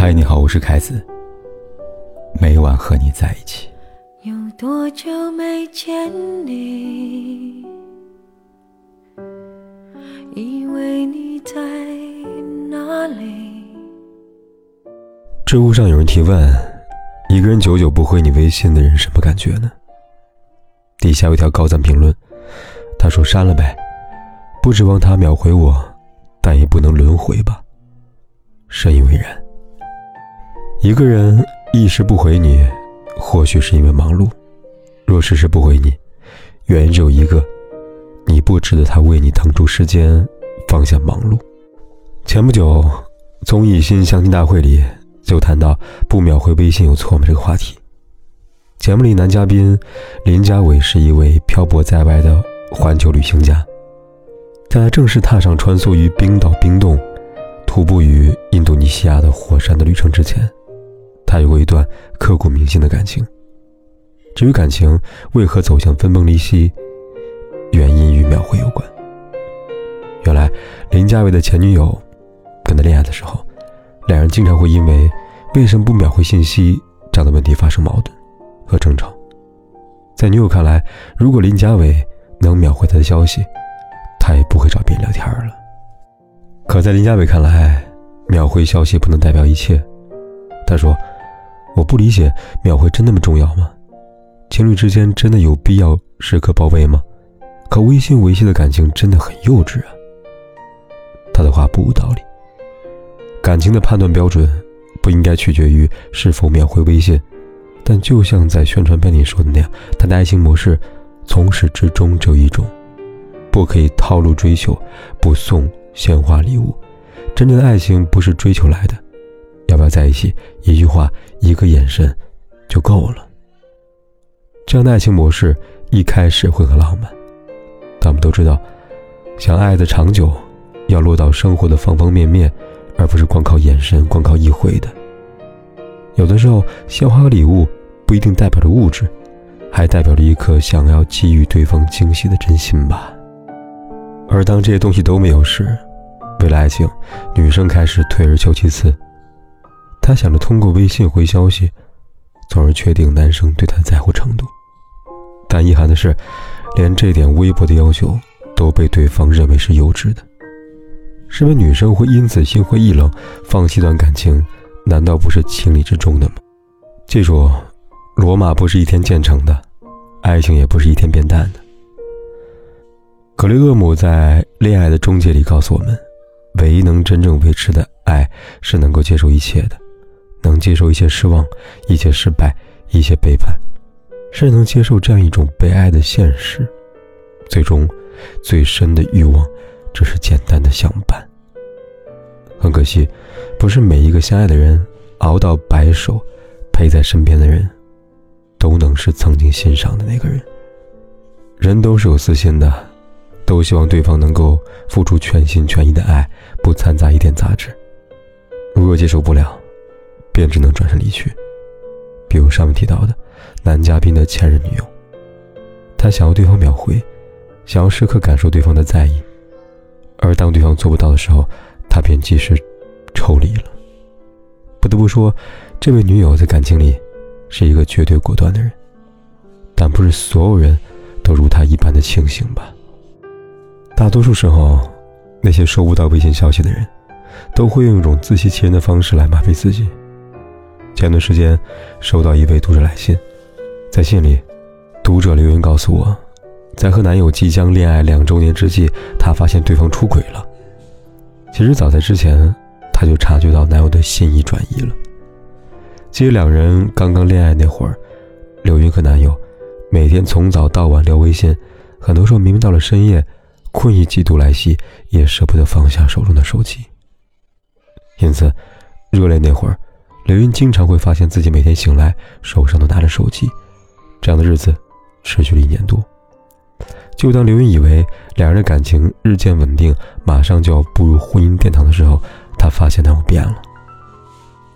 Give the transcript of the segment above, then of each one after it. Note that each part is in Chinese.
嗨，你好，我是凯子。每晚和你在一起。有多久没见你？以为你在哪里？知乎上有人提问：一个人久久不回你微信的人，什么感觉呢？底下有一条高赞评论，他说：“删了呗，不指望他秒回我，但也不能轮回吧。”深以为然。一个人一时不回你，或许是因为忙碌；若时时不回你，原因只有一个：你不值得他为你腾出时间，放下忙碌。前不久，综艺《新相亲大会》里就谈到不秒回微信有错吗这个话题。节目里男嘉宾林家伟是一位漂泊在外的环球旅行家，在他正式踏上穿梭于冰岛冰洞、徒步于印度尼西亚的火山的旅程之前。他有过一段刻骨铭心的感情。至于感情为何走向分崩离析，原因与秒回有关。原来林佳伟的前女友跟他恋爱的时候，两人经常会因为为什么不秒回信息这样的问题发生矛盾和争吵。在女友看来，如果林佳伟能秒回她的消息，他也不会找别人聊天了。可在林佳伟看来，秒回消息不能代表一切。他说。我不理解，秒回真那么重要吗？情侣之间真的有必要时刻报备吗？可微信维系的感情真的很幼稚啊。他的话不无道理。感情的判断标准不应该取决于是否秒回微信，但就像在宣传片里说的那样，他的爱情模式从始至终只有一种：不可以套路追求，不送鲜花礼物。真正的爱情不是追求来的。要不要在一起？一句话，一个眼神，就够了。这样的爱情模式一开始会很浪漫，但我们都知道，想爱的长久，要落到生活的方方面面，而不是光靠眼神、光靠一回的。有的时候，鲜花和礼物不一定代表着物质，还代表着一颗想要给予对方惊喜的真心吧。而当这些东西都没有时，为了爱情，女生开始退而求其次。他想着通过微信回消息，从而确定男生对她的在乎程度。但遗憾的是，连这点微薄的要求都被对方认为是幼稚的。身为女生会因此心灰意冷，放弃一段感情，难道不是情理之中的吗？记住，罗马不是一天建成的，爱情也不是一天变淡的。格雷厄姆在《恋爱的终结》里告诉我们，唯一能真正维持的爱，是能够接受一切的。能接受一些失望，一些失败，一些背叛，甚至能接受这样一种被爱的现实。最终，最深的欲望只是简单的相伴。很可惜，不是每一个相爱的人熬到白首，陪在身边的人，都能是曾经欣赏的那个人。人都是有私心的，都希望对方能够付出全心全意的爱，不掺杂一点杂质。如果接受不了，便只能转身离去。比如上面提到的男嘉宾的前任女友，他想要对方秒回，想要时刻感受对方的在意，而当对方做不到的时候，他便及时抽离了。不得不说，这位女友在感情里是一个绝对果断的人，但不是所有人都如她一般的清醒吧？大多数时候，那些收不到微信消息的人，都会用一种自欺欺人的方式来麻痹自己。前段时间，收到一位读者来信，在信里，读者留言告诉我，在和男友即将恋爱两周年之际，她发现对方出轨了。其实早在之前，她就察觉到男友的心意转移了。记得两人刚刚恋爱那会儿，刘云和男友每天从早到晚聊微信，很多时候明明到了深夜，困意极度来袭，也舍不得放下手中的手机。因此，热恋那会儿。刘云经常会发现自己每天醒来手上都拿着手机，这样的日子持续了一年多。就当刘云以为两人的感情日渐稳定，马上就要步入婚姻殿堂的时候，他发现男友变了。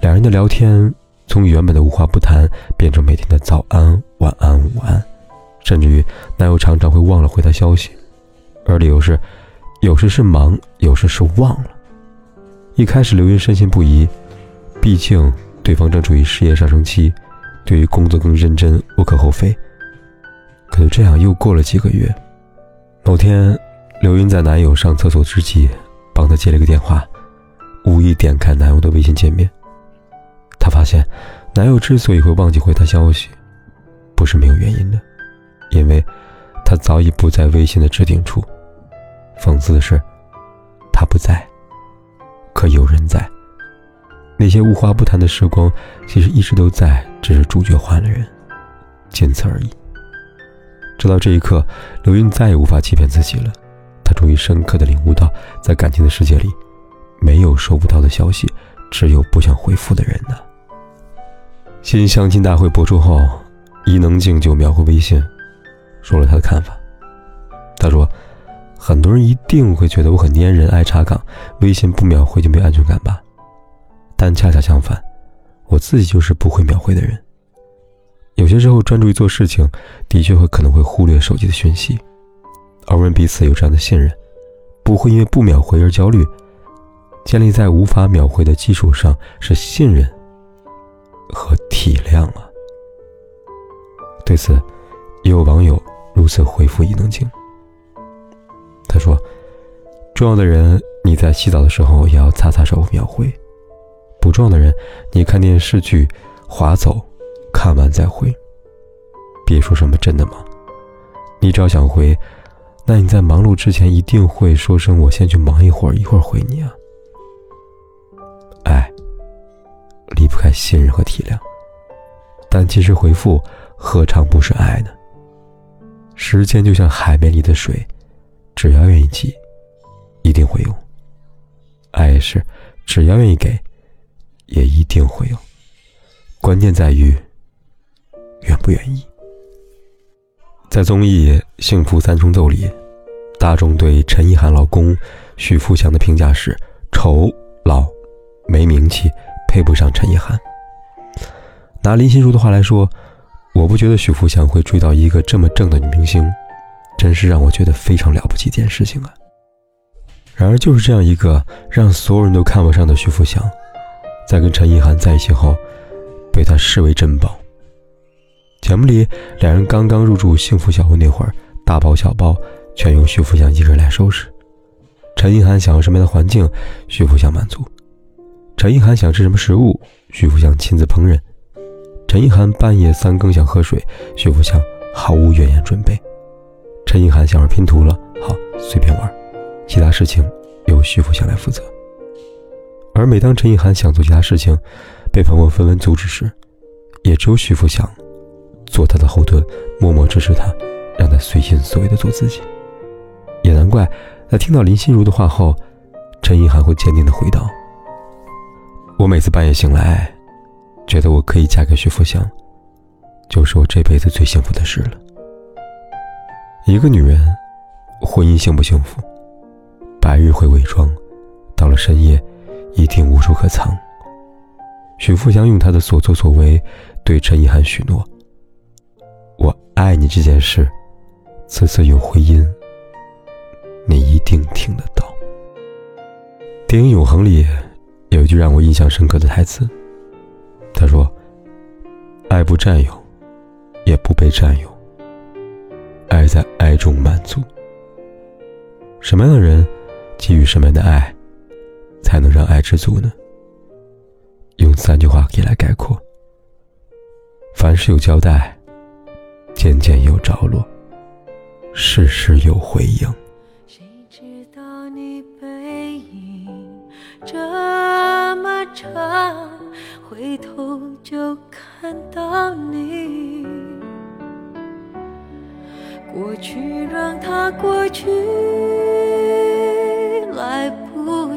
两人的聊天从原本的无话不谈变成每天的早安、晚安、午安，甚至于男友常常会忘了回他消息，而理由是有时是忙，有时是忘了。一开始刘云深信不疑。毕竟对方正处于事业上升期，对于工作更认真，无可厚非。可就这样又过了几个月，某天，刘云在男友上厕所之际，帮他接了个电话，无意点开男友的微信界面。她发现，男友之所以会忘记回她消息，不是没有原因的，因为他早已不在微信的置顶处。讽刺的是，他不在，可有人在。那些无话不谈的时光，其实一直都在，只是主角换了人，仅此而已。直到这一刻，刘云再也无法欺骗自己了。她终于深刻的领悟到，在感情的世界里，没有收不到的消息，只有不想回复的人呢。新相亲大会播出后，伊能静就秒回微信，说了她的看法。她说：“很多人一定会觉得我很粘人、爱查岗，微信不秒回就没安全感吧？但恰恰相反，我自己就是不会秒回的人。”有些时候，专注于做事情，的确会可能会忽略手机的讯息，而我们彼此有这样的信任，不会因为不秒回而焦虑。建立在无法秒回的基础上，是信任和体谅啊。对此，也有网友如此回复伊能静。他说：“重要的人，你在洗澡的时候也要擦擦手秒回；不重要的人，你看电视剧划走。”看完再回。别说什么真的吗？你只要想回，那你在忙碌之前一定会说声“我先去忙一会儿，一会儿回你啊”。爱离不开信任和体谅，但其实回复何尝不是爱呢？时间就像海绵里的水，只要愿意挤，一定会有。爱是只要愿意给，也一定会有。关键在于。愿不愿意？在综艺《幸福三重奏》里，大众对陈意涵老公许富祥的评价是：丑、老、没名气，配不上陈意涵。拿林心如的话来说，我不觉得许富祥会追到一个这么正的女明星，真是让我觉得非常了不起一件事情啊。然而，就是这样一个让所有人都看不上的许富祥，在跟陈意涵在一起后，被他视为珍宝。节目里，两人刚刚入住幸福小屋那会儿，大包小包全由徐福祥一个人来收拾。陈意涵想要什么样的环境，徐福祥满足；陈意涵想吃什么食物，徐福祥亲自烹饪；陈意涵半夜三更想喝水，徐福祥毫无怨言准备；陈意涵想玩拼图了，好随便玩，其他事情由徐福祥来负责。而每当陈意涵想做其他事情，被朋友纷纷阻止时，也只有徐福祥。做他的后盾，默默支持他，让他随心所欲的做自己。也难怪，在听到林心如的话后，陈意涵会坚定的回道：“我每次半夜醒来，觉得我可以嫁给徐福祥，就是我这辈子最幸福的事了。”一个女人，婚姻幸不幸福，白日会伪装，到了深夜，一定无处可藏。许富祥用他的所作所为，对陈意涵许诺。我爱你这件事，此次有回音，你一定听得到。电影《永恒》里有一句让我印象深刻的台词，他说：“爱不占有，也不被占有，爱在爱中满足。什么样的人，给予什么样的爱，才能让爱知足呢？”用三句话给来概括：凡事有交代。渐渐有着落，事事有回应。谁知道你背影这么长，回头就看到你。过去让它过去，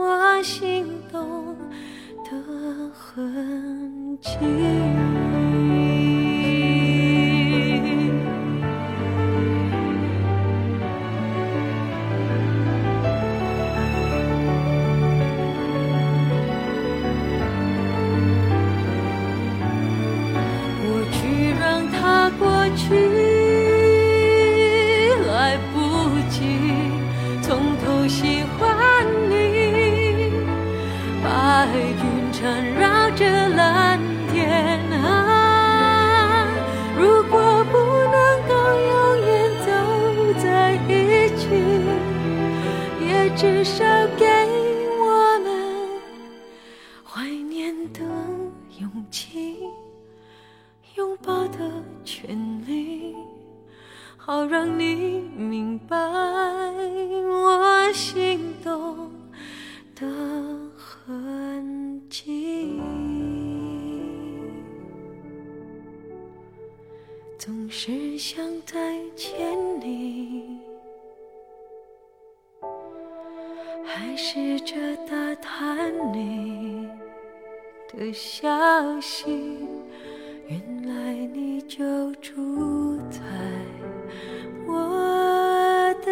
我心动的痕迹。白我心动的痕迹。总是想再见你。还试着打探你的消息，原来你就住在我